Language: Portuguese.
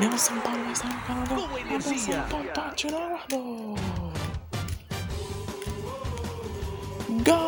meu São Paulo, não, São Paulo. Boa energia. São Paulo, tá, tirou, Gol!